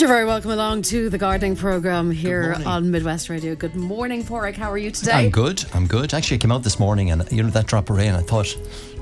And you're very welcome along to the gardening program here on Midwest Radio. Good morning, Porrick. How are you today? I'm good. I'm good. Actually, I came out this morning and you know that drop of rain. I thought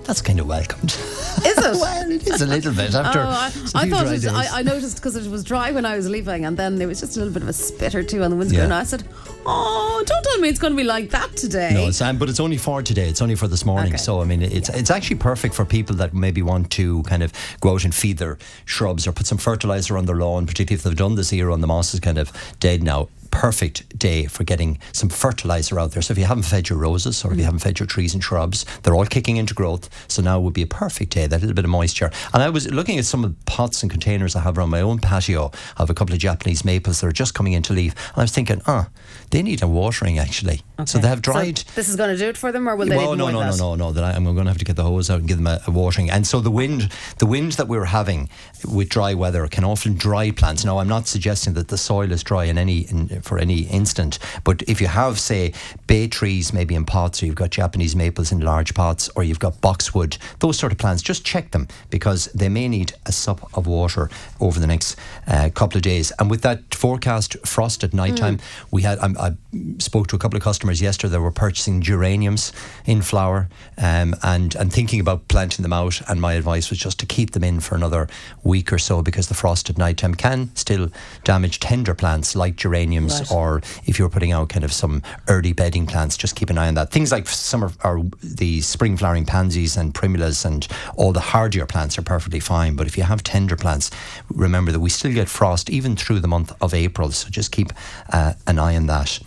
that's kind of welcomed. Is it? well, it is a little bit after. Oh, I, I thought it. I, I noticed because it was dry when I was leaving, and then there was just a little bit of a spit or two on the windscreen. Yeah. And I said, "Oh, don't tell me it's going to be like that today." No, it's, um, but it's only for today. It's only for this morning. Okay. So I mean, it's it's actually perfect for people that maybe want to kind of go out and feed their shrubs or put some fertilizer on their lawn, particularly if they've done this year and the moss is kind of dead now. Perfect day for getting some fertilizer out there. So if you haven't fed your roses or if you haven't fed your trees and shrubs, they're all kicking into growth. So now would be a perfect day. That little bit of moisture. And I was looking at some of the pots and containers I have around my own patio. I have a couple of Japanese maples that are just coming into leaf, and I was thinking, ah, they need a watering actually. So they have dried. this is going to do it for them, or will they? Well, no, no, no, no, no. That I, I'm going to have to get the hose out and give them a, a watering. And so the wind, the wind that we're having with dry weather can often dry plants. Now, I'm not suggesting that the soil is dry in any in, for any instant, but if you have, say, bay trees maybe in pots, or you've got Japanese maples in large pots, or you've got boxwood, those sort of plants, just check them because they may need a sup of water over the next uh, couple of days. And with that forecast frost at night time, we had I, I spoke to a couple of customers yesterday that were purchasing geraniums in flower um, and and thinking about planting them out. And my advice was just to keep them in for another week or so because the frost at night time can still damage tender plants like geraniums Right. or if you're putting out kind of some early bedding plants, just keep an eye on that. Things like summer or the spring flowering pansies and primulas and all the hardier plants are perfectly fine. But if you have tender plants, remember that we still get frost even through the month of April. So just keep uh, an eye on that.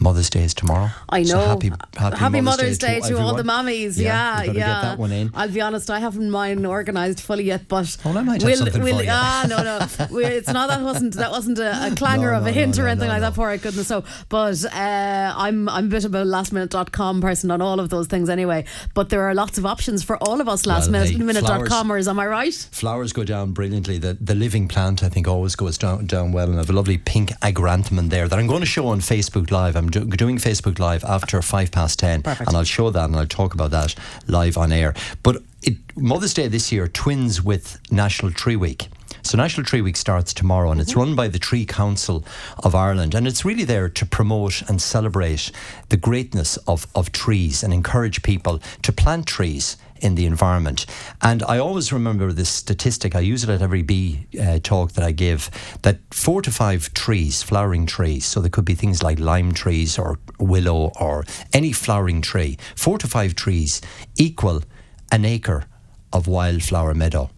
Mother's Day is tomorrow. I know. So happy, happy, Mother's, Day, to, all the mammies. Yeah, yeah. get that one in. I'll be honest, I haven't mine organised fully yet, but Well, I might have something for you. Ah, no, no, it's not that wasn't that wasn't a, a clanger No, of a hint no, or anything no, like no. that. Poor goodness. So, but uh, I'm I'm a bit of a lastminute.com person on all of those things anyway. But there are lots of options for all of us. Last Well, minute hey, am I right? Flowers go down brilliantly. The the living plant, I think, always goes down down well. And I have a lovely pink argyranthemum there that I'm going to show on Facebook Live. I'm do, doing Facebook Live after five past ten, Perfect. and I'll show that and I'll talk about that live on air. But it, Mother's Day this year twins with National Tree Week. So National Tree Week starts tomorrow and it's mm-hmm. run by the Tree Council of Ireland and it's really there to promote and celebrate the greatness of, of trees and encourage people to plant trees in the environment. And I always remember this statistic, I use it at every bee uh, talk that I give, that four to five trees, flowering trees, so there could be things like lime trees or willow or any flowering tree, four to five trees equal an acre of wildflower meadow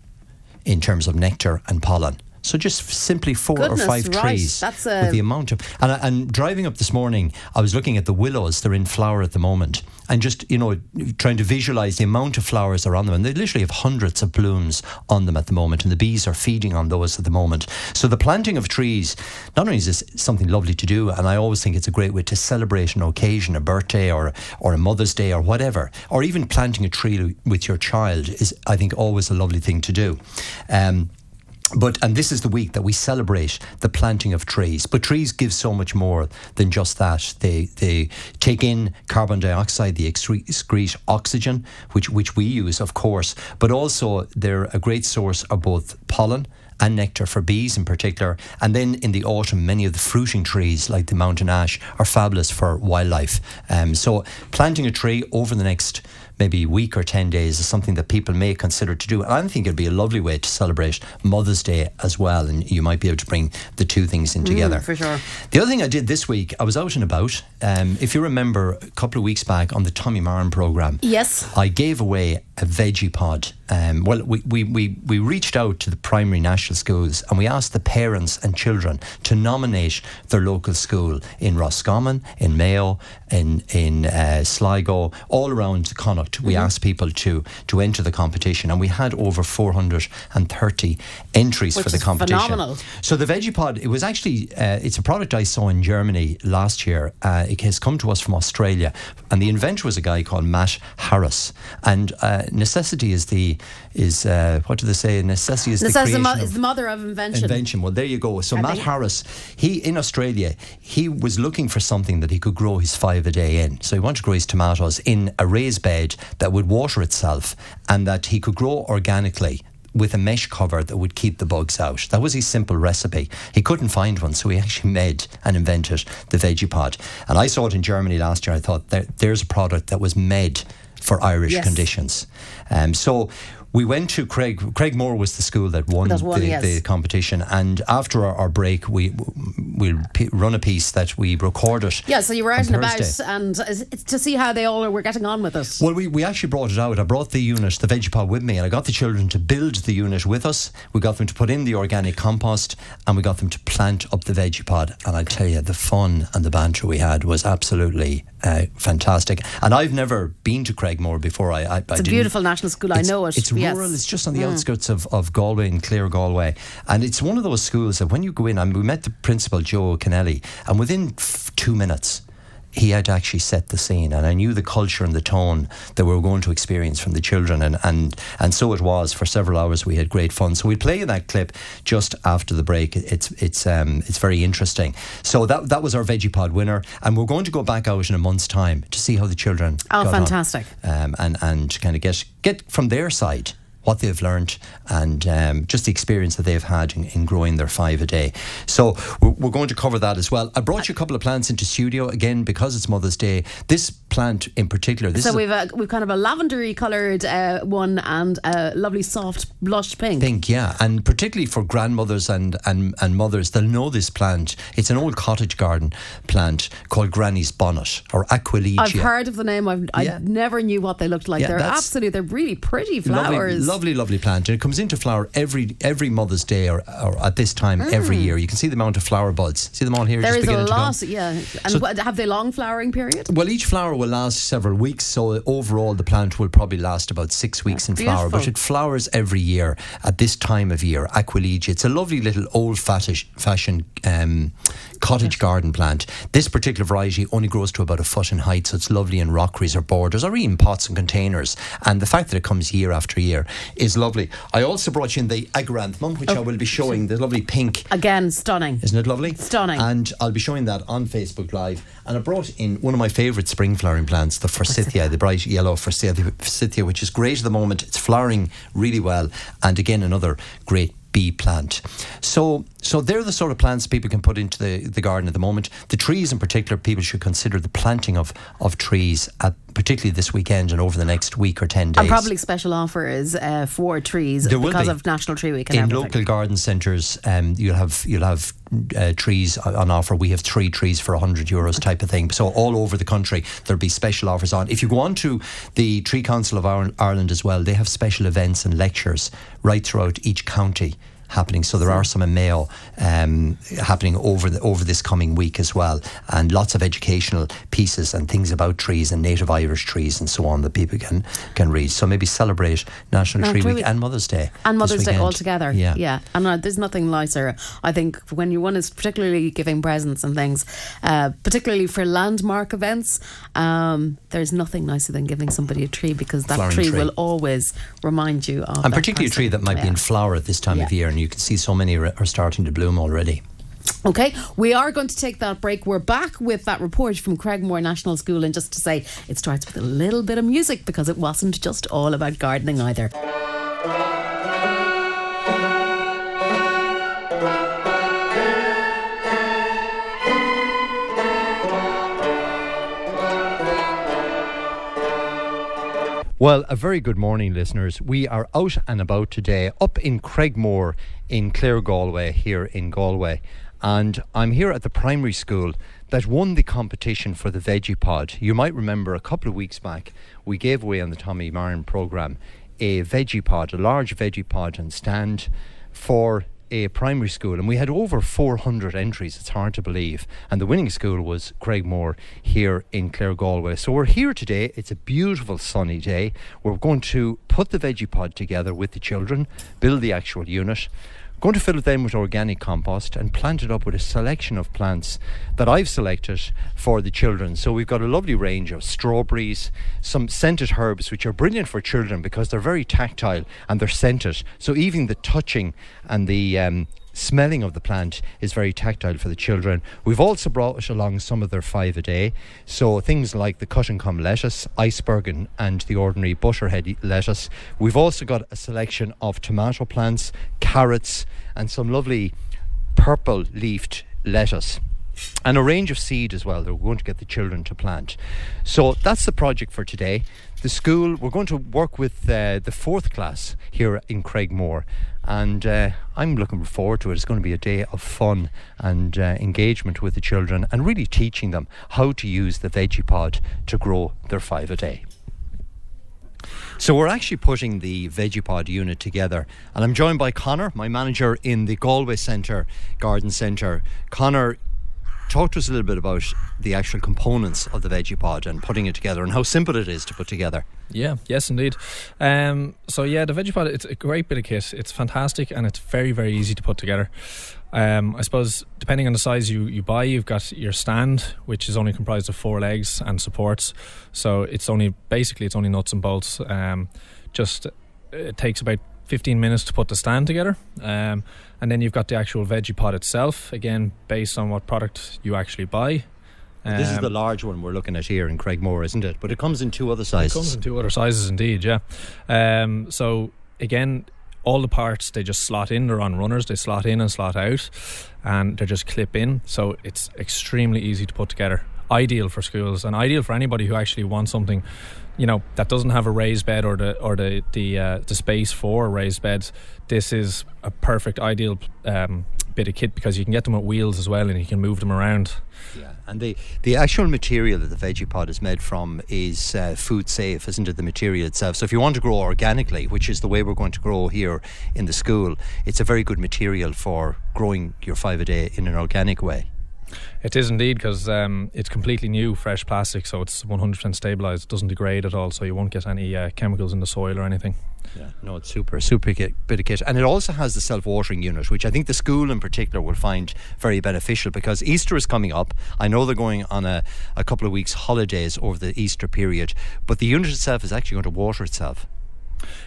in terms of nectar and pollen. So just simply four Goodness, or five right. trees That's a- with the amount of and, and driving up this morning, I was looking at the willows. They're in flower at the moment, and just you know trying to visualize the amount of flowers that are on them. And they literally have hundreds of blooms on them at the moment, and the bees are feeding on those at the moment. So the planting of trees, not only is this something lovely to do, and I always think it's a great way to celebrate an occasion, a birthday or or a Mother's Day or whatever, or even planting a tree with your child is, I think, always a lovely thing to do. Um, but and this is the week that we celebrate the planting of trees. But trees give so much more than just that. They they take in carbon dioxide, they excrete, oxygen, which which we use, of course. But also they're a great source of both pollen and nectar for bees in particular. And then in the autumn, many of the fruiting trees, like the mountain ash, are fabulous for wildlife. Um, so planting a tree over the next maybe a week or 10 days is something that people may consider to do. And I think it'd be a lovely way to celebrate Mother's Day as well. And you might be able to bring the two things in together. for sure. The other thing I did this week, I was out and about. Um, if you remember a couple of weeks back on the Tommy Marren programme, Yes. I gave away a veggie pod. Um, well, we, we, we, we reached out to the primary national schools and we asked the parents and children to nominate their local school in Roscommon, in Mayo, in, in uh, Sligo, all around Connacht. We asked people to, to enter the competition and we had over 430 entries Which for the is competition. phenomenal. So the veggie pod, it was actually uh, it's a product I saw in Germany last year. Uh, it has come to us from Australia, and the inventor was a guy called Matt Harris. And uh, necessity is the is uh, what do they say? Necessity is the the, mo- is the mother of invention. invention. Well, there you go. So I Matt Harris, he in Australia, he was looking for something that he could grow his five a day in. So he wanted to grow his tomatoes in a raised bed that would water itself, and that he could grow organically with a mesh cover that would keep the bugs out. That was his simple recipe. He couldn't find one, so he actually made and invented the veggie pod. And I saw it in Germany last year. I thought there, there's a product that was made for Irish Yes. conditions. Um, so we went to Craig. Cregmore was the school that won, That won, the, yes. the competition. And after our, our break, we we'll p- run a piece that we recorded. Yeah, so you were out and about and to see how they all were getting on with it. Well, we, we actually brought it out. I brought the unit, the veggie pod, with me, and I got the children to build the unit with us. We got them to put in the organic compost, and we got them to plant up the veggie pod. And I tell you, the fun and the banter we had was absolutely uh, fantastic. And I've never been to Cregmore before. I, I, It's a beautiful national school. I know it. It's yes. Mm. rural. It's just on the outskirts of, of Galway and Clare Galway, and it's one of those schools that when you go in, and we met the principal Joe Kennelly, and within f- two minutes. He had actually set the scene, and I knew the culture and the tone that we were going to experience from the children, and, and, and so it was. For several hours, we had great fun. So we'll play that clip just after the break. It's it's um, it's very interesting. So that that was our veggie pod winner, and we're going to go back out in a month's time to see how the children. Oh, got on fantastic. um, and and kind of get get from their side what they've learned and um, just the experience that they've had in, in growing their five a day. So we're, going to cover that as well. I brought you a couple of plants into studio again because it's Mother's Day. This plant in particular, this So we've a, we've kind of a lavendery coloured uh, one and a lovely soft blush pink. pink, yeah, and particularly for grandmothers and, and, and mothers, they'll know this plant. It's an old cottage garden plant called Granny's Bonnet or Aquilegia. I've heard of the name. I've, I never knew what they looked like. Yeah, they're absolutely, they're really pretty Lovely, flowers. Lovely, lovely plant. And it comes into flower every every Mother's Day or, or at this time every year. You can see the amount of flower buds. See them all here? Mm. There is a beginning to come? lot, yeah. And So- what, have they long flowering period? Well, each flower will last several weeks, so overall the plant will probably last about six weeks in flower. But it flowers every year at this time of year. Aquilegia. It's a lovely little old-fashioned um, cottage garden plant. This particular variety only grows to about a foot in height, so it's lovely in rockeries or borders or even pots and containers. And the fact that it comes year after year is lovely. I also brought you in the argyranthemum, which oh. I will be showing. The lovely pink Again, stunning. isn't it lovely? Stunning. And I'll be showing that on Facebook Live. And I brought in one of my favourite spring flowering plants, the Forsythia, the bright yellow Forsythia, Forsythia, which is great at the moment. It's flowering really well. And again, another great bee plant. So so they're the sort of plants people can put into the, the garden at the moment. The trees in particular, people should consider the planting of, of trees at particularly this weekend and over the next week or 10 days. And probably special offers uh, for trees There because be. of National Tree Week and in everything. local garden centres, um, you'll have you'll have uh, trees on offer. We have three trees for hundred euros type of thing. So all over the country there'll be special offers on. If you go on to the Tree Council of Ireland as well, they have special events and lectures right throughout each county. Happening, so there are some in Mayo um, happening over the, over this coming week as well, and lots of educational pieces and things about trees and native Irish trees and so on that people can can read. So maybe celebrate National No, Tree Week and Mother's Day and Mother's Day all together. Yeah, yeah. And uh, there's nothing nicer, I think, when you one is particularly giving presents and things, uh, particularly for landmark events. Um, there's nothing nicer than giving somebody a tree because that tree, tree. will always remind you of. and particularly a tree that might be in flower at this time of year, and you can see so many are are starting to bloom already. Okay, we are going to take that break. We're back with that report from Cregmore National School, and just to say, it starts with a little bit of music because it wasn't just all about gardening either. Well, a very good morning, listeners. We are out and about today up in Cregmore in Clare Galway, here in Galway. And I'm here at the primary school that won the competition for the Veggie Pod. You might remember a couple of weeks back, we gave away on the Tommy Marren programme a Veggie Pod, a large Veggie Pod and stand for a primary school, and we had over 400 entries. It's hard to believe. And the winning school was Cregmore here in Clare Galway. So we're here today. It's a beautiful sunny day. We're going to put the veggie pod together with the children, build the actual unit. Going to fill it with organic compost and plant it up with a selection of plants that I've selected for the children. So we've got a lovely range of strawberries, some scented herbs, which are brilliant for children because they're very tactile and they're scented. So even the touching and the um, smelling of the plant is very tactile for the children. We've also brought along some of their five a day. So things like the cut and come lettuce, iceberg, and, the ordinary butterhead lettuce. We've also got a selection of tomato plants, carrots, and some lovely purple leafed lettuce and a range of seed as well that we're going to get the children to plant. So that's the project for today. The school, we're going to work with uh, the fourth class here in Cregmore, and uh, I'm looking forward to it. It's going to be a day of fun and uh, engagement with the children and really teaching them how to use the veggie pod to grow their five a day. So we're actually putting the Veggiepod unit together, and I'm joined by Connor, my manager in the Galway Centre Garden Centre. Connor, talk to us a little bit about the actual components of the veggie pod and putting it together and how simple it is to put together. Yeah, yes, indeed. Um, so yeah, the veggie pod it's a great bit of kit. It's fantastic and it's very very easy to put together. Um, I suppose depending on the size you, you buy, you've got your stand, which is only comprised of four legs and supports. So it's only basically it's only nuts and bolts. Um, just it takes about 15 minutes to put the stand together. Um, and then you've got the actual veggie pot itself, again, based on what product you actually buy. Um, this is the um, large one we're looking at here in Cregmore, isn't it? But it comes in two other sizes. It comes in two other sizes, indeed, yeah. Um, so, again, all the parts they just slot in they're on runners they slot in and slot out and they just clip in so it's extremely easy to put together ideal for schools and ideal for anybody who actually wants something you know that doesn't have a raised bed or the or the the uh, the space for raised beds, this is a perfect ideal um, bit of kit because you can get them with wheels as well and you can move them around. Yeah, and the the actual material that the veggie pod is made from is uh, food safe, isn't it? The material itself. So if you want to grow organically, which is the way we're going to grow here in the school, it's a very good material for growing your five a day in an organic way. It is indeed because um, it's completely new, fresh plastic, so it's 100% stabilised. It doesn't degrade at all, so you won't get any uh, chemicals in the soil or anything. Yeah, no, it's super, super kit, bit of kit. And it also has the self watering unit, which I think the school in particular will find very beneficial because Easter is coming up. I know they're going on a, a couple of weeks' holidays over the Easter period, but the unit itself is actually going to water itself.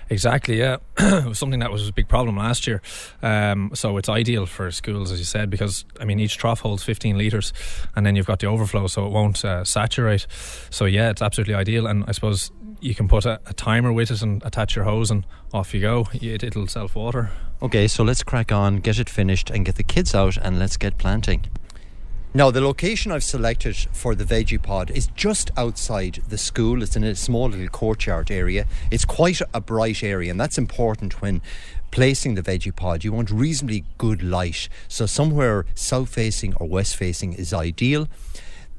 Exactly, yeah. it was something that was a big problem last year. Um, so it's ideal for schools, as you said, because I mean each trough holds 15 litres, and then you've got the overflow, so it won't uh, saturate. So yeah, it's absolutely ideal, and I suppose you can put a, a, timer with it and attach your hose, and off you go. It, it'll self water. Okay, so let's crack on, get it finished, and get the kids out, and let's get planting. Now, the location I've selected for the veggie pod is just outside the school. It's in a small little courtyard area. It's quite a bright area, and that's important when placing the veggie pod. You want reasonably good light, so somewhere south facing or west facing is ideal.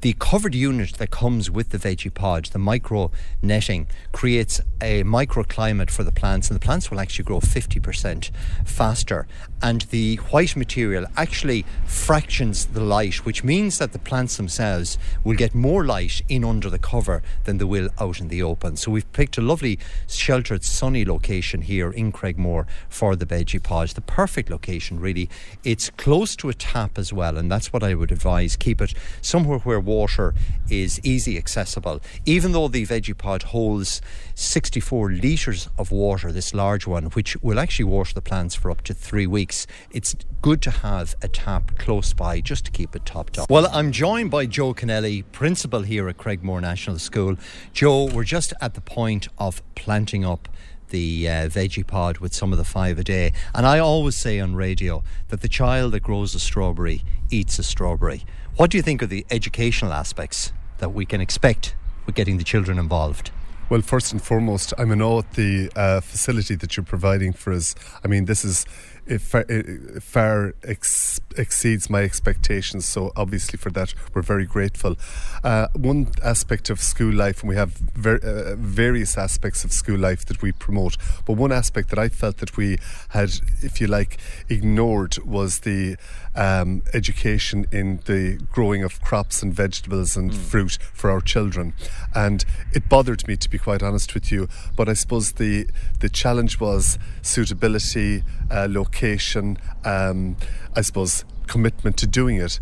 The covered unit that comes with the veggie pod, the micro netting, creates a microclimate for the plants, and the plants will actually grow 50% faster. And the white material actually fractions the light, which means that the plants themselves will get more light in under the cover than they will out in the open. So we've picked a lovely sheltered, sunny location here in Cregmore for the veggie pod. The perfect location, really. It's close to a tap as well, and that's what I would advise. Keep it somewhere where water is easy accessible. Even though the veggie pod holds 64 litres of water, this large one, which will actually water the plants for up to three weeks, it's good to have a tap close by just to keep it topped up. Well, I'm joined by Joe Kennelly, principal here at Cregmore National School. Joe, we're just at the point of planting up the uh, veggie pod with some of the five a day. And I always say on radio that the child that grows a strawberry eats a strawberry. What do you think of the educational aspects that we can expect with getting the children involved? Well, first and foremost, I'm in awe at the uh, facility that you're providing for us. I mean, this is it far, it far ex- exceeds my expectations. So obviously for that we're very grateful. Uh, one aspect of school life, and we have ver- uh, various aspects of school life that we promote, but one aspect that I felt that we had, if you like, ignored was the um, education in the growing of crops and vegetables and mm. fruit for our children, and it bothered me to be quite honest with you. But I suppose the the challenge was suitability, uh, location, um, I suppose commitment to doing it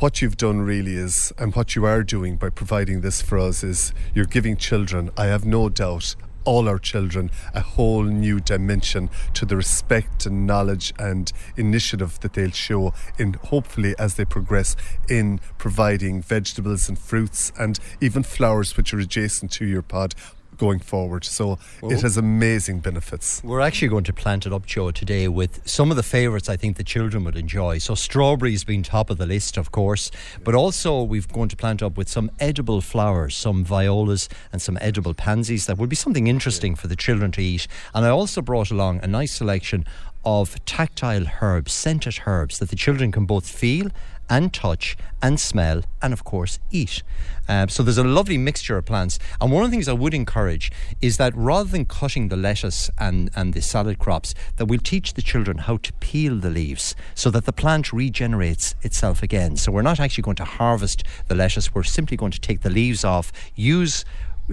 what you've done really is, and what you are doing by providing this for us, is you're giving children, I have no doubt, all our children a whole new dimension to the respect and knowledge and initiative that they'll show in hopefully as they progress in providing vegetables and fruits and even flowers which are adjacent to your pod going forward. So it has amazing benefits. We're actually going to plant it up, Joe, today with some of the favourites I think the children would enjoy. So strawberries being top of the list, of course, but also we've going to plant up with some edible flowers, some violas and some edible pansies. That would be something interesting for the children to eat. And I also brought along a nice selection of tactile herbs, scented herbs that the children can both feel and touch and smell and of course eat. Um, so there's a lovely mixture of plants. And one of the things I would encourage is that rather than cutting the lettuce and, and the salad crops, that we'll teach the children how to peel the leaves so that the plant regenerates itself again. So we're not actually going to harvest the lettuce, we're simply going to take the leaves off, use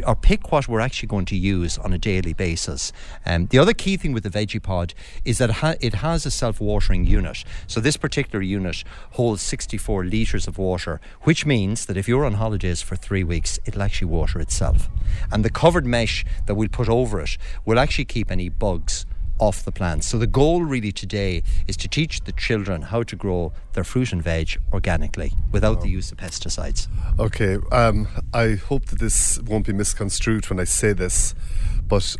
or pick what we're actually going to use on a daily basis. Um, the other key thing with the veggie pod is that ha- it has a self-watering unit. So this particular unit holds 64 litres of water, which means that if you're on holidays for three weeks, it'll actually water itself. And the covered mesh that we'll put over it will actually keep any bugs off the plants. So the goal really today is to teach the children how to grow their fruit and veg organically without the use of pesticides. Okay, um, I hope that this won't be misconstrued when I say this, but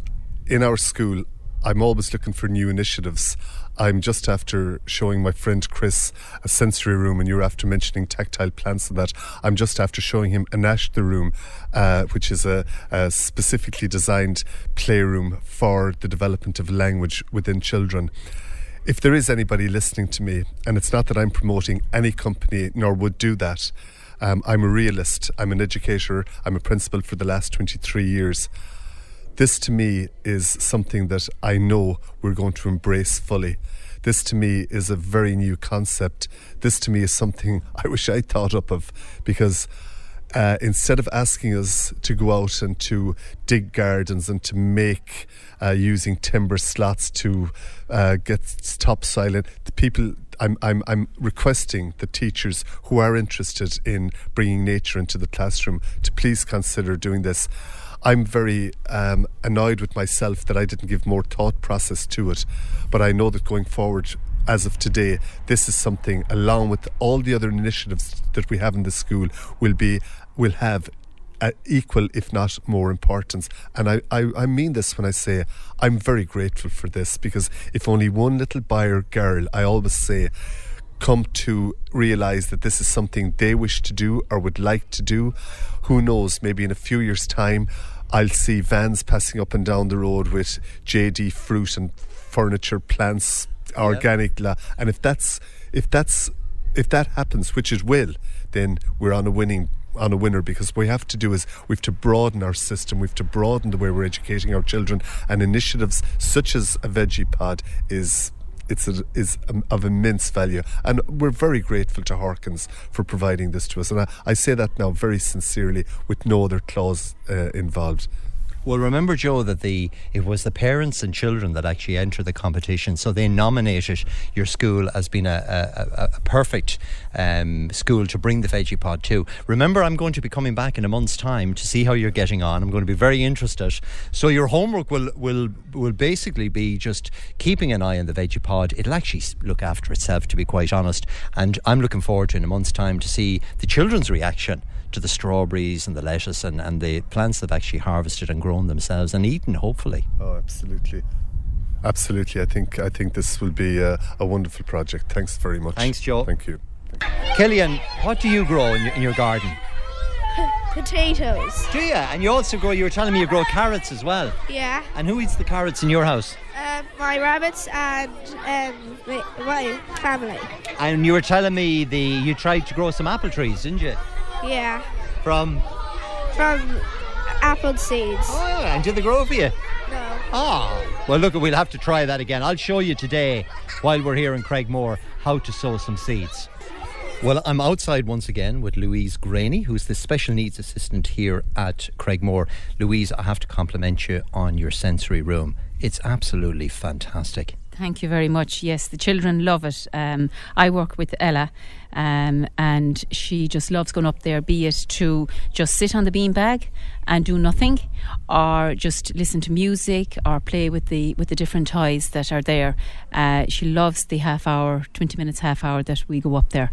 in our school, I'm always looking for new initiatives. I'm just after showing my friend Chris a sensory room, and you're after mentioning tactile plants and that. I'm just after showing him an the room, uh, which is a, a specifically designed playroom for the development of language within children. If there is anybody listening to me, and it's not that I'm promoting any company nor would do that, um, I'm a realist, I'm an educator, I'm a principal for the last 23 years this to me is something that I know we're going to embrace fully. This to me is a very new concept. This to me is something I wish I thought up of because uh, instead of asking us to go out and to dig gardens and to make uh, using timber slots to uh, get topsoil in, the people I'm, I'm, I'm requesting the teachers who are interested in bringing nature into the classroom to please consider doing this. I'm very um, annoyed with myself that I didn't give more thought process to it. But I know that going forward, as of today, this is something, along with all the other initiatives that we have in the school, will be will have uh, equal, if not more, importance. And I, I, I mean this when I say I'm very grateful for this because if only one little boy or girl, I always say, come to realize that this is something they wish to do or would like to do, who knows, maybe in a few years' time, I'll see vans passing up and down the road with JD fruit and furniture, plants, organic, la. and if that's if that's if that happens, which it will, then we're on a winning on a winner because what we have to do is we have to broaden our system, we have to broaden the way we're educating our children, and initiatives such as a veggie pod is it's a, is of immense value. And we're very grateful to Harkins for providing this to us. And I, I say that now very sincerely with no other clause uh, involved. Well, remember, Joe, that the it was the parents and children that actually entered the competition, so they nominated your school as being a, a, a perfect um, school to bring the veggie pod to. Remember, I'm going to be coming back in a month's time to see how you're getting on. I'm going to be very interested. So your homework will will will basically be just keeping an eye on the veggie pod. It'll actually look after itself, to be quite honest. And I'm looking forward to in a month's time to see the children's reaction to the strawberries and the lettuce and, and the plants they've actually harvested and grown themselves and eaten, hopefully. Oh, absolutely. Absolutely. I think I think this will be a, a wonderful project. Thanks very much. Thanks, Joe. Thank you. Killian, what do you grow in your, in your garden? Potatoes. Do you? And you also grow, you were telling me you grow carrots as well. Yeah. And who eats the carrots in your house? Um, my rabbits and um, my, my family. And you were telling me the you tried to grow some apple trees, didn't you? Yeah. From From apple seeds. Oh, and did they grow for you? No. Oh, well, look, we'll have to try that again. I'll show you today, while we're here in Cregmore, how to sow some seeds. Well, I'm outside once again with Louise Graney, who's the special needs assistant here at Cregmore. Louise, I have to compliment you on your sensory room. It's absolutely fantastic. Thank you very much. Yes, the children love it. Um, I work with Ella, um, and she just loves going up there, be it to just sit on the beanbag and do nothing, or just listen to music, or play with the with the different toys that are there. Uh, she loves the half hour, twenty minutes, half hour that we go up there.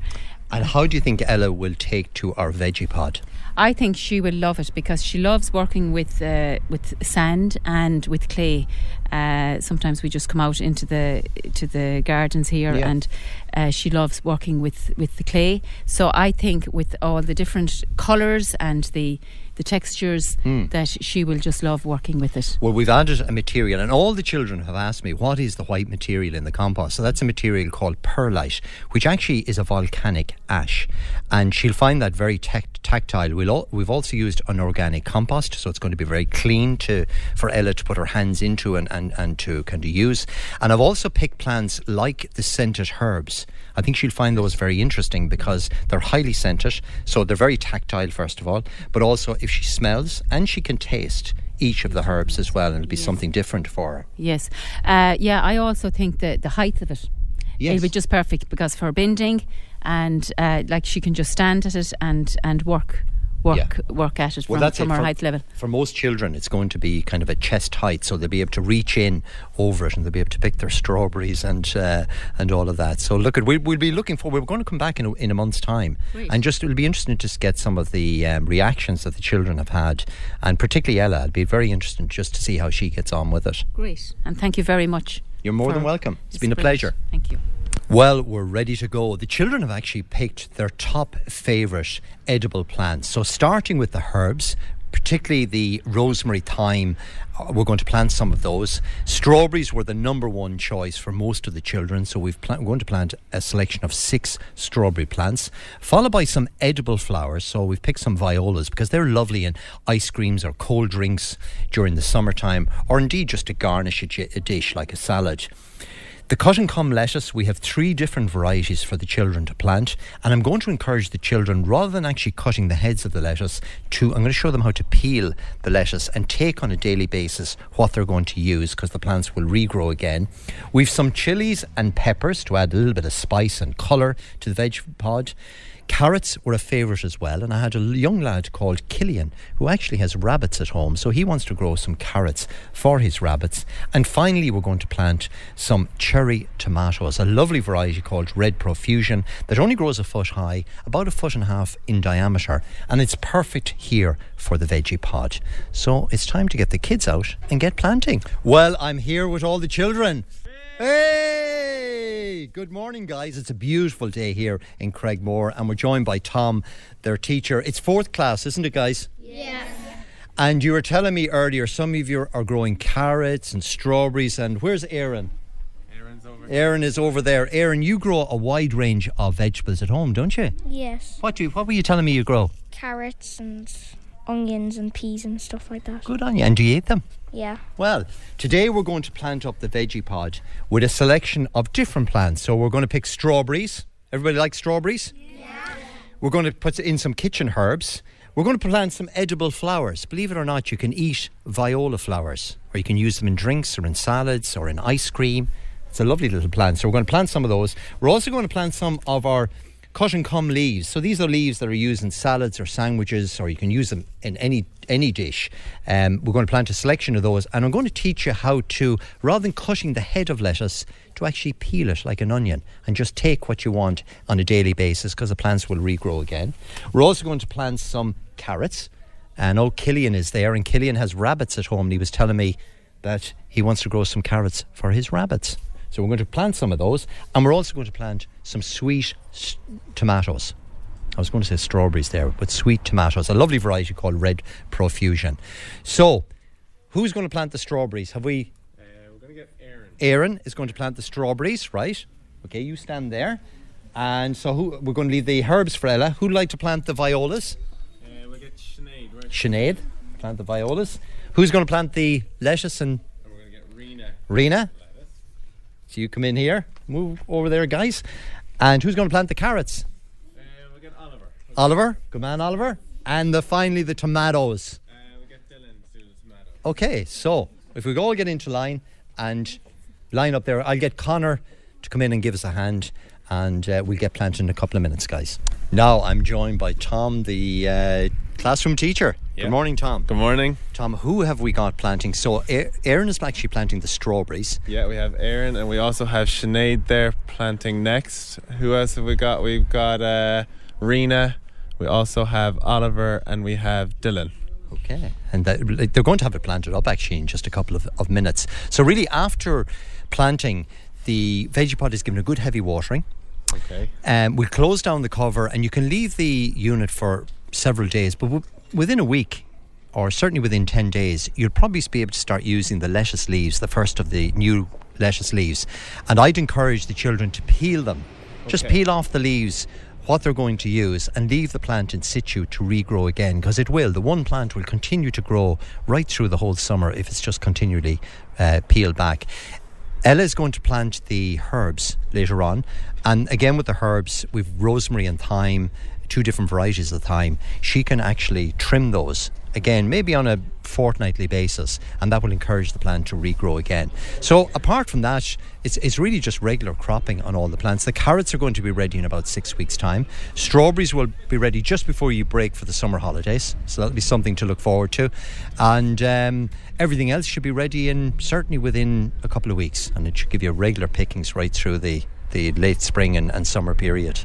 And how do you think Ella will take to our veggie pod? I think she will love it because she loves working with uh, with sand and with clay. Uh, sometimes we just come out into the to the gardens here, Yeah. and uh, she loves working with with the clay. So I think with all the different colours and the the textures, that she will just love working with it. Well, we've added a material, and all the children have asked me, what is the white material in the compost? So that's a material called perlite, which actually is a volcanic ash. And she'll find that very tact- tactile. We'll al- we've also used an organic compost, so it's going to be very clean to for Ella to put her hands into and, and, and to kind of use. And I've also picked plants like the scented herbs. I think she'll find those very interesting because they're highly scented, so they're very tactile, first of all, but also if she smells and she can taste each of the herbs as well, and it'll be something different for her. Yes, uh, yeah. I also think the the height of it. Yes. It'll be just perfect because for bending, and uh, like she can just stand at it and and work work work at it from, from her for, height level. For most children, it's going to be kind of a chest height, so they'll be able to reach in over it, and they'll be able to pick their strawberries and uh, and all of that. So look, at we, we'll be looking for. We're going to come back in a, in a month's time, Great. and just it'll be interesting to just get some of the um, reactions that the children have had, and particularly Ella. It'll be very interesting just to see how she gets on with it. Great, and thank you very much. You're more than welcome. it's It's been a brilliant. pleasure. Thank you. Well, we're ready to go. The children have actually picked their top favourite edible plants. So, starting with the herbs, particularly the rosemary, thyme, uh, we're going to plant some of those. Strawberries were the number one choice for most of the children, so we've pla- we're going to plant a selection of six strawberry plants, followed by some edible flowers. So, we've picked some violas because they're lovely in ice creams or cold drinks during the summertime, or indeed just to garnish a dish like a salad. The cut and come lettuce, we have three different varieties for the children to plant, and I'm going to encourage the children, rather than actually cutting the heads of the lettuce, to I'm going to show them how to peel the lettuce and take on a daily basis what they're going to use because the plants will regrow again. We've some chilies and peppers to add a little bit of spice and colour to the veg pod. Carrots were a favourite as well, and I had a young lad called Killian who actually has rabbits at home, so he wants to grow some carrots for his rabbits. And finally, we're going to plant some cherry tomatoes, a lovely variety called Red Profusion that only grows a foot high, about a foot and a half in diameter, and it's perfect here for the veggie pod. So it's time to get the kids out and get planting. Well, I'm here with all the children. Hey! Good morning, guys. It's a beautiful day here in Cregmore, and we're joined by Tom, their teacher. It's fourth class, isn't it, guys? Yes. And you were telling me earlier some of you are growing carrots and strawberries, and where's Aaron? Aaron's over. Aaron is over there. Aaron, you grow a wide range of vegetables at home, don't you? Yes. What do you, what were you telling me you grow? Carrots and onions and peas and stuff like that. Good on you. And do you eat them? Yeah. Well, today we're going to plant up the veggie pod with a selection of different plants. So we're going to pick strawberries. Everybody likes strawberries? Yeah. We're going to put in some kitchen herbs. We're going to plant some edible flowers. Believe it or not, you can eat viola flowers, or you can use them in drinks or in salads or in ice cream. It's a lovely little plant. So we're going to plant some of those. We're also going to plant some of our cut and come leaves. So these are leaves that are used in salads or sandwiches, or you can use them in any any dish. Um, we're going to plant a selection of those, and I'm going to teach you how to, rather than cutting the head of lettuce, to actually peel it like an onion and just take what you want on a daily basis because the plants will regrow again. We're also going to plant some carrots. And old Killian is there, and Killian has rabbits at home, and he was telling me that he wants to grow some carrots for his rabbits. So we're going to plant some of those, and we're also going to plant some sweet s- tomatoes. I was going to say strawberries there, but sweet tomatoes, a lovely variety called Red Profusion. So, who's going to plant the strawberries? Have we? Uh, we're going to get Aaron. Aaron is going to plant the strawberries, right? Okay, you stand there. And so, who we're going to leave the herbs for Ella. Who'd like to plant the violas? Uh, we'll get Sinead. Right? Sinead, plant the violas. Who's going to plant the lettuce and And we're going to get Rena. Rena? So you come in here, move over there, guys. And who's going to plant the carrots? Uh, we'll get Oliver. Oliver, good man, Oliver. And the, finally the tomatoes. Uh, we'll get Dylan to do the tomato. Okay, so if we all get into line and line up there. I'll get Connor to come in and give us a hand, and uh, we'll get planted in a couple of minutes, guys. Now I'm joined by Tom, the uh, classroom teacher. Yeah. Good morning, Tom. Good morning. Tom, who have we got planting? So Aaron is actually planting the strawberries. Yeah, we have Aaron and we also have Sinead there planting next. Who else have we got? We've got uh, Rena. We also have Oliver and we have Dylan. Okay. And that, they're going to have it planted up actually in just a couple of, of minutes. So really, after planting, the veggie pod is given a good heavy watering. Okay. Um, we'll close down the cover, and you can leave the unit for several days, but w- within a week, or certainly within 10 days, you'll probably be able to start using the lettuce leaves, the first of the new lettuce leaves. And I'd encourage the children to peel them. Just peel off the leaves, what they're going to use, and leave the plant in situ to regrow again, because it will. The one plant will continue to grow right through the whole summer if it's just continually uh, peeled back. Ella is going to plant the herbs later on. And again, with the herbs, we've rosemary and thyme, two different varieties of thyme. She can actually trim those again, maybe on a fortnightly basis, and that will encourage the plant to regrow again. So, apart from that, it's, it's really just regular cropping on all the plants. The carrots are going to be ready in about six weeks' time. Strawberries will be ready just before you break for the summer holidays, so that'll be something to look forward to. And um, everything else should be ready in certainly within a couple of weeks, and it should give you regular pickings right through the, the late spring and, and summer period.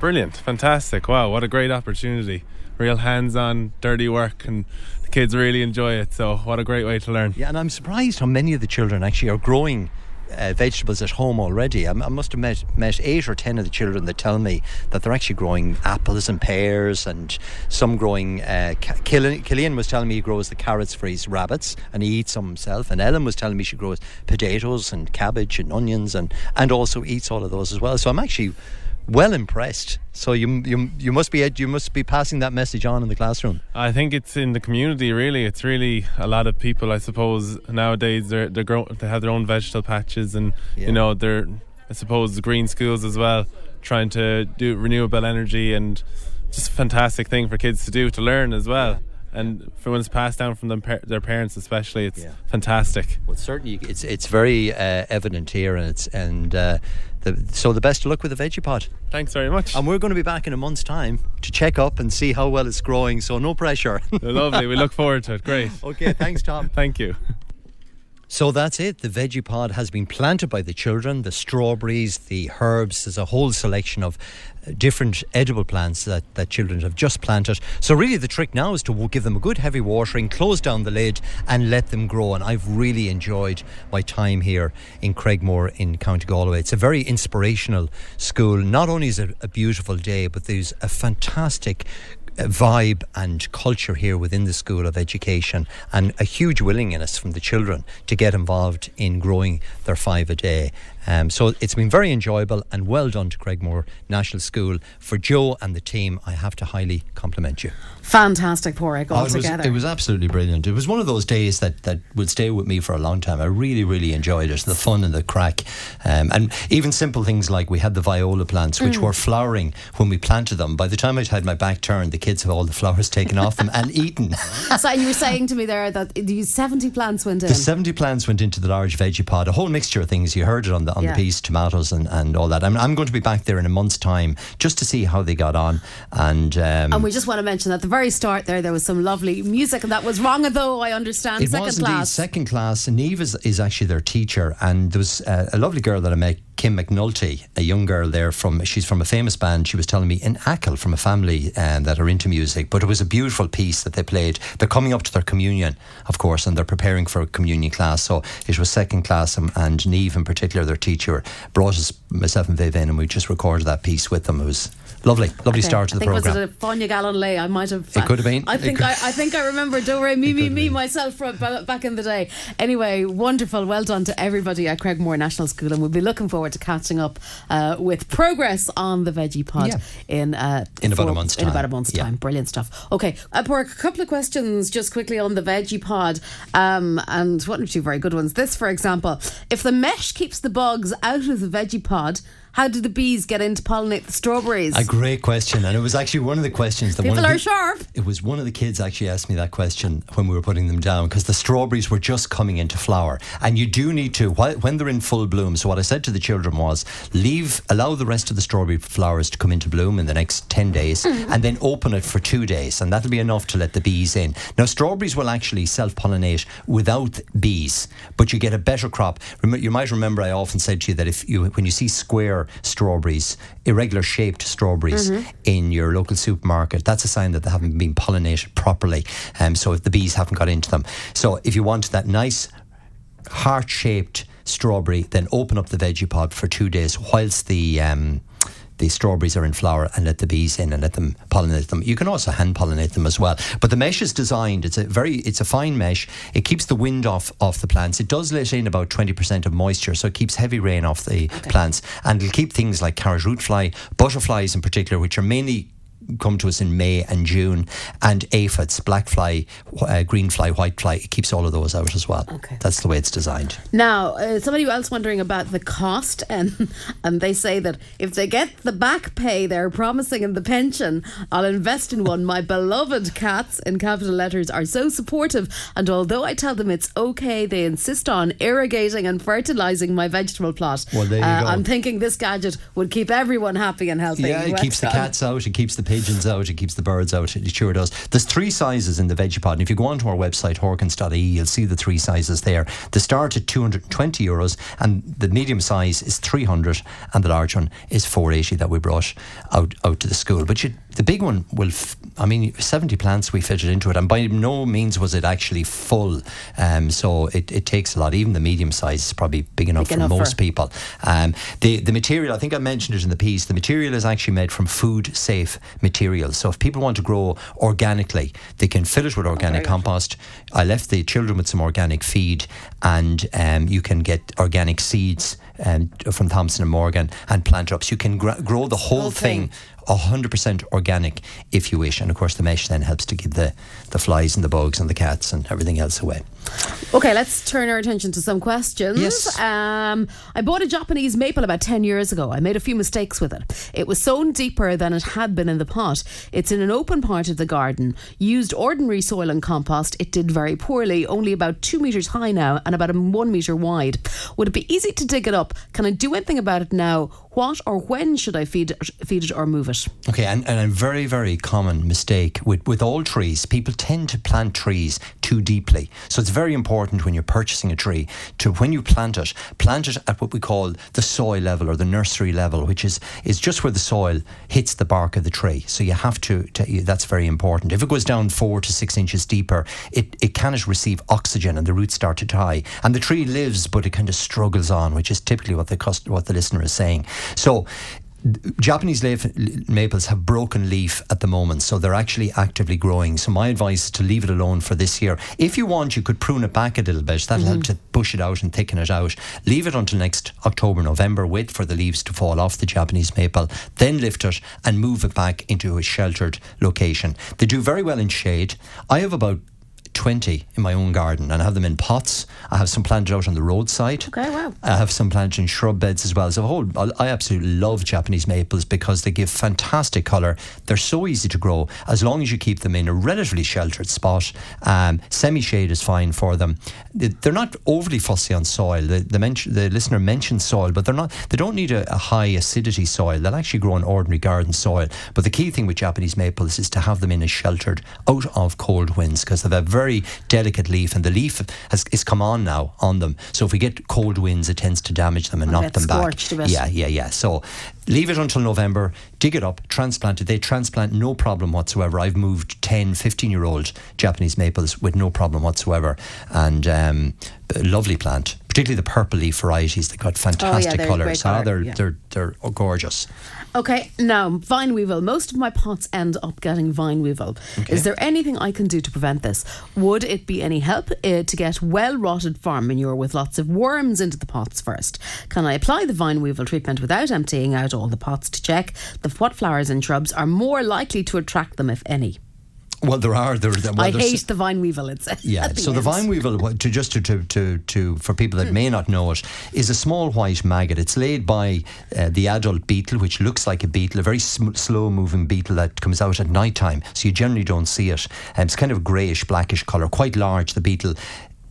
Brilliant. Fantastic. Wow, what a great opportunity. Real hands on, dirty work, and the kids really enjoy it. So, what a great way to learn. Yeah, and I'm surprised how many of the children actually are growing uh, vegetables at home already. I, I must have met, met eight or ten of the children that tell me that they're actually growing apples and pears and some growing. Uh, Killian, Killian was telling me he grows the carrots for his rabbits and he eats them himself. And Ellen was telling me she grows potatoes and cabbage and onions and, and also eats all of those as well. So I'm actually well impressed. So you you you must be you must be passing that message on in the classroom. I think it's in the community. Really, it's really a lot of people. I suppose nowadays they're they're grow- they have their own vegetable patches, and Yeah. you know they're I suppose the green schools as well, trying to do renewable energy and just a fantastic thing for kids to do to learn as well. And for when it's passed down from them their parents, especially, it's Yeah. fantastic. Well, certainly it's it's very uh, evident here, and it's and uh, the, so the best of luck with the veggie pod. Thanks very much. And we're going to be back in a month's time to check up and see how well it's growing. So no pressure. Lovely. We look forward to it. Great. okay, thanks, Tom. Thank you. So that's it. The veggie pod has been planted by the children. The strawberries, the herbs. There's a whole selection of uh, different edible plants that, that children have just planted. So really, the trick now is to give them a good heavy watering, close down the lid, and let them grow. And I've really enjoyed my time here in Cregmore in County Galway. It's a very inspirational school. Not only is it a beautiful day, but there's a fantastic vibe and culture here within the School of Education and a huge willingness from the children to get involved in growing their five a day. Um, so it's been very enjoyable and well done to Cregmore National School. For Joe and the team, I have to highly compliment you. Fantastic, Porrick, Oh, it, was, it was absolutely brilliant. It was one of those days that, that would stay with me for a long time. I really, really enjoyed it. The fun and the crack. Um, and even simple things like we had the viola plants, which were flowering when we planted them. By the time I'd had my back turned, the kids have all the flowers taken off them and eaten. so, you were saying to me there that these 70 plants went in. The 70 plants went into the large veggie pod, a whole mixture of things. You heard it on the on Yeah. the piece, tomatoes and, and all that. I'm, I'm going to be back there in a month's time just to see how they got on. And, um, and we just want to mention at the very start there, there was some lovely music, and that was wrong, though I understand. It Second was indeed class. second class. Neve is, is actually their teacher, and there was uh, a lovely girl that I met, Kim McNulty, a young girl there from. She's from a famous band. She was telling me in Ackle from a family um, that are into music, but it was a beautiful piece that they played. They're coming up to their communion, of course, and they're preparing for a communion class. So it was second class, and, and Neve in particular, their teacher, brought us myself and Viv in, and we just recorded that piece with them. It was lovely, lovely start to the program. I think was it a Fania Gallon I might have. It could have been. I think I, I think I remember Do Re Mi Mi Mi myself from back in the day. Anyway, wonderful. Well done to everybody at Cregmore National School, and we'll be looking forward to catching up uh, with progress on the Veggie Pod Yeah. in uh, In about a four- month's In about time. a month's Yeah. time. Brilliant stuff. Okay, Pork, a couple of questions just quickly on the Veggie Pod, um, and one or two very good ones. This, for example, if the mesh keeps the bugs out of the Veggie Pod. How do the bees get in to pollinate the strawberries? A great question, and it was actually one of the questions that People one of are the, sharp. It was one of the kids actually asked me that question when we were putting them down because the strawberries were just coming into flower, and you do need to when they're in full bloom. So what I said to the children was, leave, allow the rest of the strawberry flowers to come into bloom in the next ten days, Mm-hmm. and then open it for two days, and that'll be enough to let the bees in. Now strawberries will actually self pollinate without bees, but you get a better crop. You might remember I often said to you that if you when you see square strawberries, irregular shaped strawberries Mm-hmm. in your local supermarket, that's a sign that they haven't been pollinated properly. Um, so if the bees haven't got into them. So if you want that nice heart shaped strawberry, then open up the veggie pod for two days whilst the um, the strawberries are in flower and let the bees in and let them pollinate them. You can also hand pollinate them as well. But the mesh is designed, it's a very it's a fine mesh. It keeps the wind off off the plants. It does let in about 20% of moisture, so it keeps heavy rain off the plants. And it'll keep things like carrot root fly, butterflies in particular, which are mainly come to us in May and June, and aphids, black fly, uh, green fly, white fly. It keeps all of those out as well. Okay. That's the way it's designed. Now, uh, somebody else wondering about the cost, and and they say that if they get the back pay they're promising in the pension, I'll invest in one. My beloved cats, in capital letters, are so supportive, and although I tell them it's okay, they insist on irrigating and fertilizing my vegetable plot. Well, there you Uh, go. I'm thinking this gadget would keep everyone happy and healthy. Yeah, it keeps the cats out, it keeps the pigeons out, it keeps the birds out. It sure does. There's three sizes in the veggie pod. And if you go onto our website, horkans.ie, you'll see the three sizes there. They start at 220 euros, and the medium size is 300, and the large one is 480 that we brought out, out to the school. But you, the big one will, f- I mean, 70 plants we fitted into it, and by no means was it actually full. Um, so it, it takes a lot. Even the medium size is probably big enough Big for enough most for- people. Um, the the material, I think I mentioned it in the piece. The material is actually made from food safe materials. So if people want to grow organically, they can fill it with organic compost. I left the children with some organic feed, and um, you can get organic seeds. Um, from Thompson and Morgan and plant drops. You can gr- grow the whole Whole thing thing. 100% organic if you wish. And of course, the mesh then helps to keep the, the flies and the bugs and the cats and everything else away. Okay, let's turn our attention to some questions. Yes. Um, I bought a Japanese maple about 10 years ago. I made a few mistakes with it. It was sown deeper than it had been in the pot. It's in an open part of the garden. Used ordinary soil and compost. It did very poorly, only about two metres high now and about one metre wide. Would it be easy to dig it up? Can I do anything about it now? What or when should I feed it, feed it or move it? Okay, and, and a very, very common mistake with, with all trees, people tend to plant trees too deeply. So it's very important when you're purchasing a tree to, when you plant it, plant it at what we call the soil level or the nursery level, which is, is just where the soil hits the bark of the tree. So you have to, to that's very important. If it goes down four to six inches deeper, it, it cannot receive oxygen and the roots start to die. And the tree lives, but it kind of struggles on, which is typically what the, what the listener is saying. So Japanese leaf, maples have broken leaf at the moment, so they're actually actively growing. So my advice is to leave it alone for this year. If you want, you could prune it back a little bit. That'll help mm-hmm. to push it out and thicken it out. Leave it until next October, November. Wait for the leaves to fall off the Japanese maple. Then lift it and move it back into a sheltered location. They do very well in shade. I have about 20 in my own garden and I have them in pots. I have some planted out on the roadside. Okay, wow. I have some planted in shrub beds as well. So, whole, I I absolutely love Japanese maples because they give fantastic colour. They're so easy to grow as long as you keep them in a relatively sheltered spot. Um, Semi shade is fine for them. They- They're not overly fussy on soil. The, the, mention, the listener mentioned soil, but they're not. They don't need a, a high acidity soil. They'll actually grow in ordinary garden soil. But the key thing with Japanese maples is to have them in a sheltered, out of cold winds because they've a very delicate leaf, and the leaf has is come on now on them. So if we get cold winds, it tends to damage them and knock them back. scorched a bit. Yeah, yeah, yeah. So leave it until November, dig it up, transplant it. They transplant no problem whatsoever. I've moved 10, 15 year old Japanese maples with no problem whatsoever. And um, lovely plant, particularly the purple leaf varieties. They've got fantastic Oh, they're colours. Ah, they're, yeah. they're, they're gorgeous. Okay, now vine weevil. Most of my pots end up getting vine weevil. Is there anything I can do to prevent this? Would it be any help uh, to get well rotted farm manure with lots of worms into the pots first? Can I apply the vine weevil treatment without emptying out all the pots to check that what flowers and shrubs are more likely to attract them, if any? Well, there are. There, well, I hate the vine weevil. It's Yeah, the so the vine weevil, to just to, to, to, to for people that may not know it, is a small white maggot. It's laid by uh, the adult beetle, which looks like a beetle, a very sm- slow moving beetle that comes out at night time. So you generally don't see it. Um, it's kind of greyish, blackish colour, quite large. The beetle.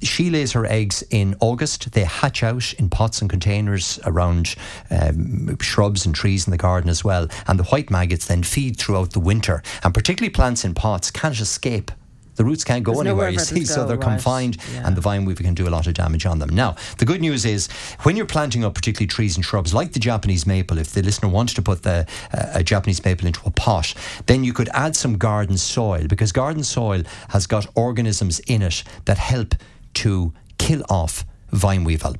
She lays her eggs in August. They hatch out in pots and containers around um, shrubs and trees in the garden as well. And the white maggots then feed throughout the winter. And particularly plants in pots can't escape. The roots can't go There's anywhere, you see, so they're right. confined, Yeah. and the vine weevil can do a lot of damage on them. Now, the good news is when you're planting up particularly trees and shrubs like the Japanese maple, if the listener wants to put the uh, a Japanese maple into a pot, then you could add some garden soil because garden soil has got organisms in it that help to kill off vine weevil.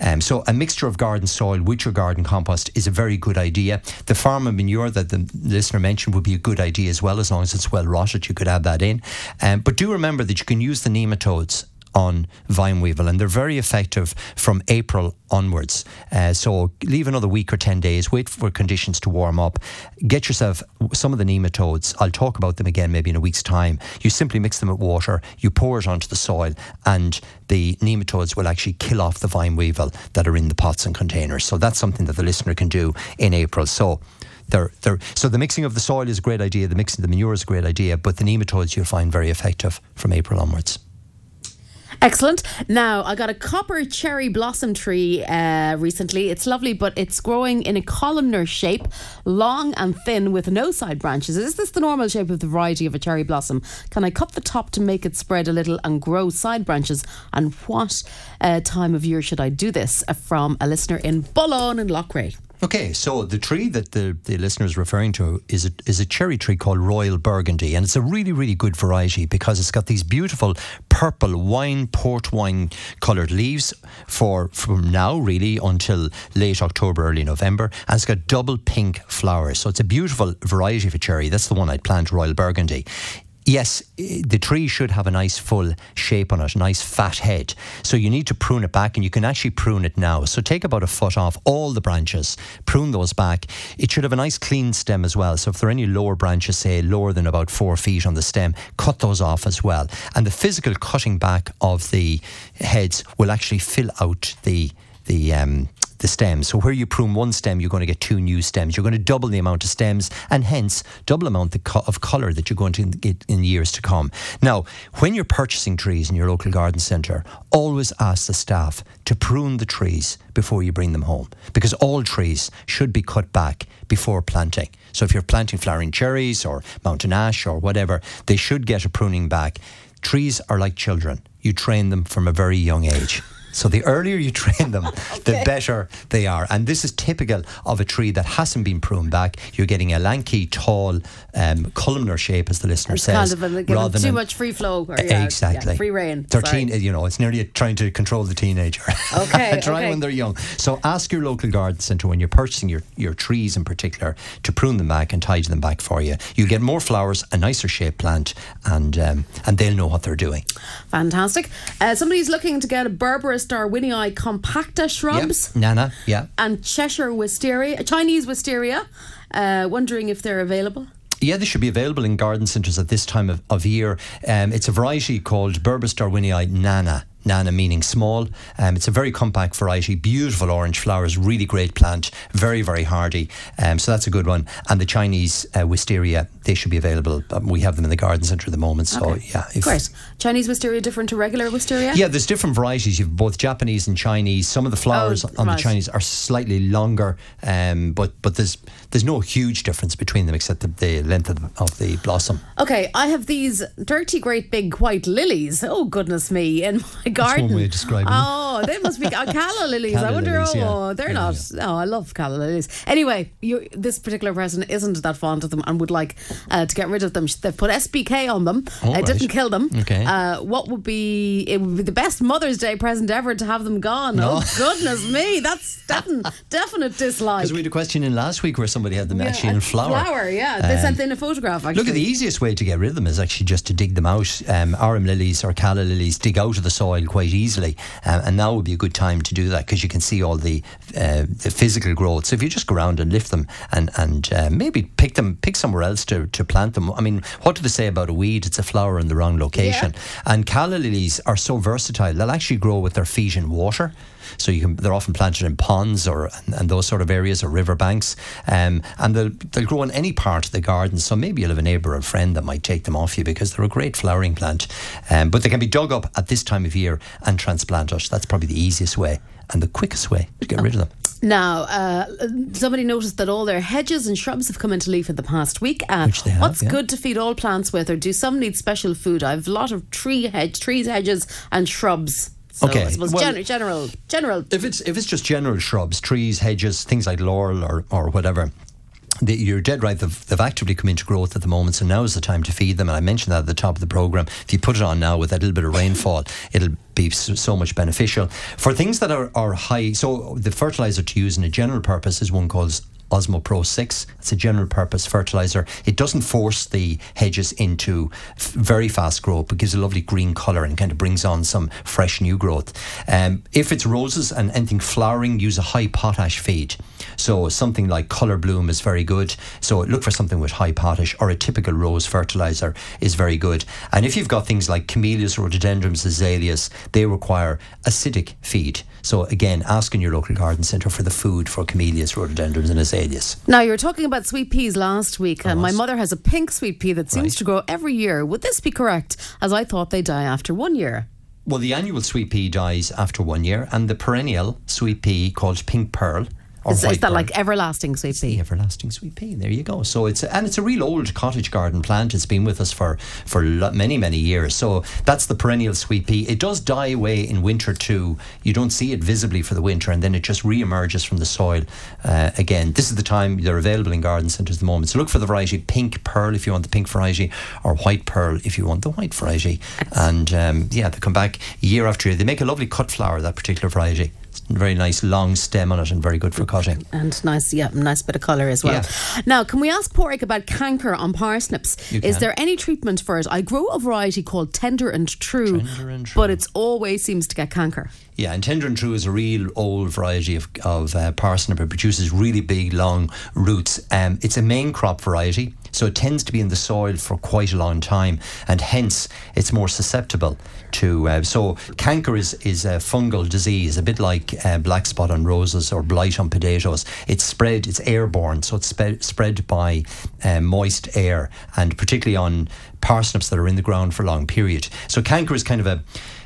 Um, so a mixture of garden soil with your garden compost is a very good idea. The farm manure that the listener mentioned would be a good idea as well, as long as it's well rotted. You could add that in. Um, but do remember that you can use the nematodes on vine weevil, and they're very effective from April onwards. Uh, so leave another week or 10 days, wait for conditions to warm up, get yourself some of the nematodes. I'll talk about them again maybe in a week's time. You simply mix them with water, you pour it onto the soil, and the nematodes will actually kill off the vine weevil that are in the pots and containers. So that's something that the listener can do in April. So they're, they're, so the mixing of the soil is a great idea, the mixing of the manure is a great idea, but the nematodes you'll find very effective from April onwards. Excellent. Now, I got a copper cherry blossom tree uh, recently. It's lovely, but it's growing in a columnar shape, long and thin with no side branches. Is this the normal shape of the variety of a cherry blossom? Can I cut the top to make it spread a little and grow side branches? And what uh, time of year should I do this? Uh, from a listener in Bullaun and Loughrea. Okay, so the tree that the, the listener is referring to is a, is a cherry tree called Royal Burgundy, and it's a really, really good variety because it's got these beautiful purple wine, port wine coloured leaves for from now really until late October, early November, and it's got double pink flowers. So it's a beautiful variety of a cherry. That's the one I'd plant, Royal Burgundy. Yes, the tree should have a nice full shape on it, a nice fat head. So you need to prune it back, and you can actually prune it now. So take about a foot off all the branches, prune those back. It should have a nice clean stem as well. So if there are any lower branches, say lower than about four feet on the stem, cut those off as well. And the physical cutting back of the heads will actually fill out the the um, the stems. So where you prune one stem, you're going to get two new stems. You're going to double the amount of stems, and hence double amount of colour that you're going to get in years to come. Now, when you're purchasing trees in your local garden centre, always ask the staff to prune the trees before you bring them home, because all trees should be cut back before planting. So if you're planting flowering cherries or mountain ash or whatever, they should get a pruning back. Trees are like children. You train them from a very young age. So the earlier you train them, the better they are. And this is typical of a tree that hasn't been pruned back. You're getting a lanky, tall, um, columnar shape, as the listener It's says. kind of rather too than- much free flow. Or, yeah, exactly. yeah, free reign. Thirteen, Sorry. you know, it's nearly trying to control the teenager. Okay, Try okay. when they're young. So ask your local garden centre when you're purchasing your, your trees in particular to prune them back and tidy them back for you. You'll get more flowers, a nicer shaped plant, and um, and they'll know what they're doing. Fantastic. Uh, somebody's looking to get a Berberis Darwinii compacta shrubs Yep. Nana, yeah. and Cheshire wisteria, Chinese wisteria. Uh, wondering if they're available. Yeah, they should be available in garden centres at this time of, of year. Um, it's a variety called Berberis darwinii nana. Nana meaning small. Um, it's a very compact variety, beautiful orange flowers, really great plant, very, very hardy. Um, so that's a good one. And the Chinese uh, wisteria, they should be available. Um, we have them in the garden centre at the moment. So, Okay. yeah. if- Great. Chinese wisteria different to regular wisteria? Yeah, there's different varieties. You've both Japanese and Chinese. Some of the flowers Oh, on right. the Chinese are slightly longer, um, but but there's there's no huge difference between them except the, the length of the, of the blossom. Okay, I have these dirty, great big white lilies. Oh, goodness me, in my garden. way of describing. Oh, they must be uh, calla lilies. I wonder, lilies, yeah. oh, they're Yeah, not. Oh, I love calla lilies. Anyway, you, this particular person isn't that fond of them and would like uh, to get rid of them. They've put SBK on them. Oh, it right. didn't kill them. Okay. Uh, what would be, it would be the best Mother's Day present ever to have them gone. No. Oh, goodness me. That's definite, definite dislike. Because we had a question in last week where somebody had Yeah, actually flower. Flower, yeah. They Um, sent in a photograph, actually. Look at the easiest way to get rid of them is actually just to dig them out. Um, arum lilies or calla lilies, dig out of the soil, soil quite easily. Uh, and now would be a good time to do that because you can see all the uh, the physical growth. So if you just go around and lift them and and uh, maybe pick them, pick somewhere else to, to plant them. I mean, what do they say about a weed? It's a flower in the wrong location. And calla lilies are so versatile; they'll actually grow with their feet in water. So you can, they're often planted in ponds or and, and those sort of areas or riverbanks, um, and they'll they'll grow in any part of the garden. So maybe you'll have a neighbour or friend that might take them off you because they're a great flowering plant. Um, but they can be dug up at this time of year and transplanted. That's probably the easiest way and the quickest way to get rid of them. Now, uh, somebody noticed that all their hedges and shrubs have come into leaf in the past week. Uh, Which they have, what's yeah. good to feed all plants with, or do some need special food? I've a lot of tree hedge, trees, hedges, and shrubs. So Okay, I suppose well- gen- general, general. If it's if it's just general shrubs, trees, hedges, things like laurel or, or whatever. The, you're dead right. They've, they've actively come into growth at the moment, so now is the time to feed them. And I mentioned that at the top of the program. If you put it on now with that little bit of rainfall, it'll be so, so much beneficial for things that are, are high. So the fertilizer to use in a general purpose is one called Osmo Pro 6. It's a general purpose fertilizer. It doesn't force the hedges into f- very fast growth, but gives a lovely green colour and kind of brings on some fresh new growth. Um, if it's roses and anything flowering, use a high potash feed. So something like Colour Bloom is very good. So look for something with high potash or a typical rose fertilizer is very good. And if you've got things like camellias, rhododendrons, azaleas, they require acidic feed. So again, ask in your local garden centre for the food for camellias, rhododendrons and azaleas. Now, you were talking about sweet peas last week, and my mother has a pink sweet pea that seems Right. to grow every year. Would this be correct? As I thought they die after one year. Well, the annual sweet pea dies after one year, and the perennial sweet pea called pink pearl. Is, is that like everlasting sweet pea? everlasting sweet pea. There you go. So it's and it's a real old cottage garden plant. It's been with us for for many many years. So that's the perennial sweet pea. It does die away in winter too. You don't see it visibly for the winter, and then it just re-emerges from the soil uh, again. This is the time they're available in garden centres at the moment. So look for the variety pink pearl if you want the pink variety, or white pearl if you want the white variety. And um, yeah, they come back year after year. They make a lovely cut flower that particular variety. Very nice long stem on it and very good for cutting. And nice, yeah, nice bit of colour as well. Yeah. Now, can we ask Porrick about canker on parsnips? Is there any treatment for it? I grow a variety called Tender and True, Tender and True. but it's always seems to get canker. Yeah, and Tender and True is a real old variety of, of uh, parsnip. It produces really big, long roots. Um, it's a main crop variety, so it tends to be in the soil for quite a long time, and hence it's more susceptible to. Uh, so, canker is, is a fungal disease, a bit like uh, black spot on roses or blight on potatoes. It's spread, it's airborne, so it's spread, spread by uh, moist air, and particularly on parsnips that are in the ground for a long period. So, canker is kind of a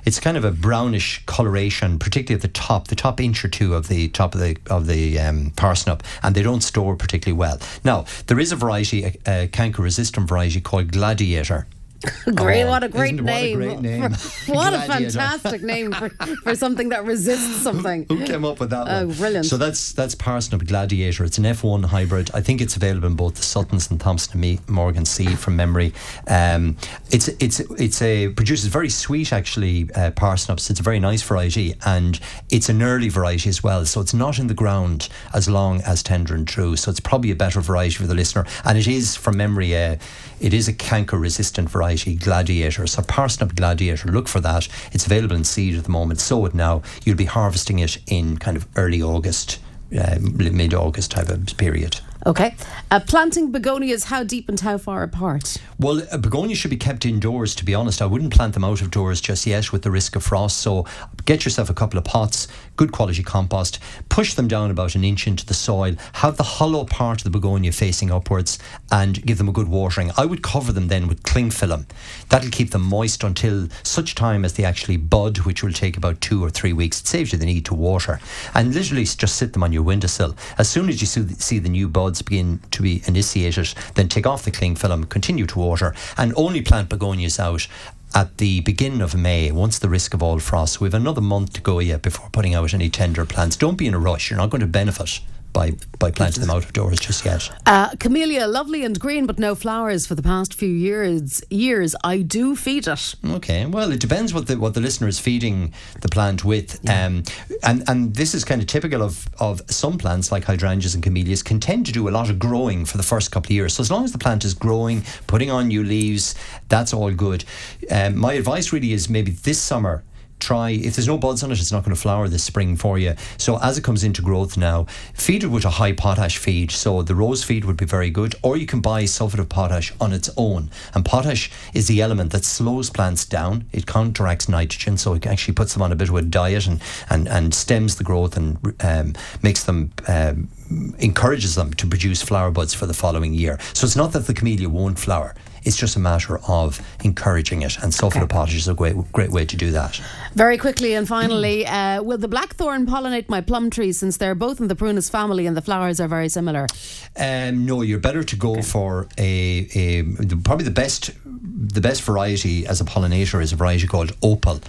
it's kind of a brownish coloration, particularly at the top, the top inch or two of the top of the of the um, parsnip, and they don't store particularly well. Now there is a variety, a, a canker-resistant variety called Gladiator. Great, Oh, what a great isn't it? What a name! name. For- what a fantastic name for, for something that resists something. Who came up with that Oh, one? brilliant. So that's that's Parsnip Gladiator. It's an F1 hybrid. I think it's available in both the Suttons and Thompson and Me- Morgan C. from memory. Um, it's it's it's a produces very sweet actually uh, parsnips. It's a very nice variety and it's an early variety as well. So it's not in the ground as long as Tender and True. So it's probably a better variety for the listener. And it is from memory. Uh, it is a canker resistant variety, Gladiator. So Parsnip Gladiator, look for that. It's available in seed at the moment. Sow it now. You'll be harvesting it in kind of early August, uh, mid August type of period. Okay, uh, planting begonias. How deep and how far apart? Well, uh, begonias should be kept indoors, to be honest. I wouldn't plant them out of doors just yet with the risk of frost. So get yourself a couple of pots, good quality compost, push them down about an inch into the soil, have the hollow part of the begonia facing upwards, and give them a good watering. I would cover them then with cling film. That'll keep them moist until such time as they actually bud, which will take about two or three weeks. It saves you the need to water. And literally just sit them on your windowsill. As soon as you see the new buds begin to be initiated, then take off the cling film, continue to water, and only plant begonias out at the beginning of May, once the risk of all frost. We have another month to go yet before putting out any tender plants. Don't be in a rush. You're not going to benefit by, by planting them out of doors just yet. Uh, camellia, lovely and green, but no flowers for the past few years. Years, I do feed it. Okay, well, it depends what the what the listener is feeding the plant with, um, and and this is kind of typical of of some plants like hydrangeas and camellias can tend to do a lot of growing for the first couple of years. So as long as the plant is growing, putting on new leaves, that's all good. Um, my advice really is maybe this summer try, if there's no buds on it, it's not going to flower this spring for you. So as it comes into growth now, feed it with a high potash feed. So the rose feed would be very good, or you can buy sulfate of potash on its own. And potash is the element that slows plants down. It counteracts nitrogen, so it actually puts them on a bit of a diet and, and, and stems the growth and um, makes them. Um, encourages them to produce flower buds for the following year. So it's not that the camellia won't flower. It's just a matter of encouraging it, and of potash is a great, great way to do that. Very quickly and finally, uh, will the blackthorn pollinate my plum trees since they're both in the prunus family and the flowers are very similar? Um, no, you're better to go for a, a probably the best the best variety as a pollinator is a variety called opal.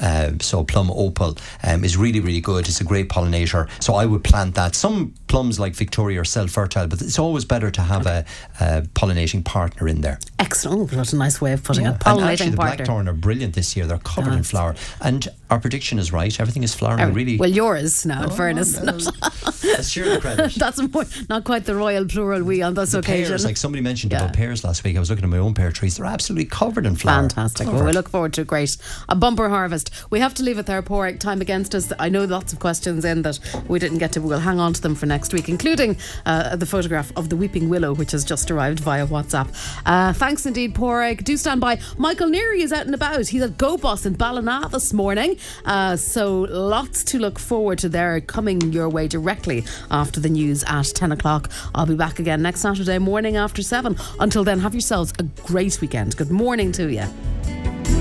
Uh, so plum opal um, is really really good. It's a great pollinator. So I would plant that. Some plums like Victoria are self fertile, but it's always better to have a, a, pollinating partner in there. Excellent. Oh, what a nice way of putting Yeah. it. Pollinating and actually, the partner. blackthorn are brilliant this year. They're covered in flower, and our prediction is right. Everything is flowering Oh, really. Well, yours now, in oh, fairness. Let's share the credit. That's more, not quite the royal plural we on this The occasion. pears, like somebody mentioned Yeah. about pears last week. I was looking at my own pear trees. They're absolutely covered in flower. Fantastic. Well, we look forward to a great a bumper harvest. We have to leave it there, Porrick. Time against us. I know lots of questions in that we didn't get to. We'll hang on to them for next week, including uh, the photograph of the weeping willow, which has just arrived via WhatsApp. Uh, thanks indeed, Porrick. Do stand by. Michael Neary is out and about. He's at Go Boss in Ballina this morning. Uh, so lots to look forward to there coming your way directly after the news at 10 o'clock. I'll be back again next Saturday morning after 7. Until then, have yourselves a great weekend. Good morning to you.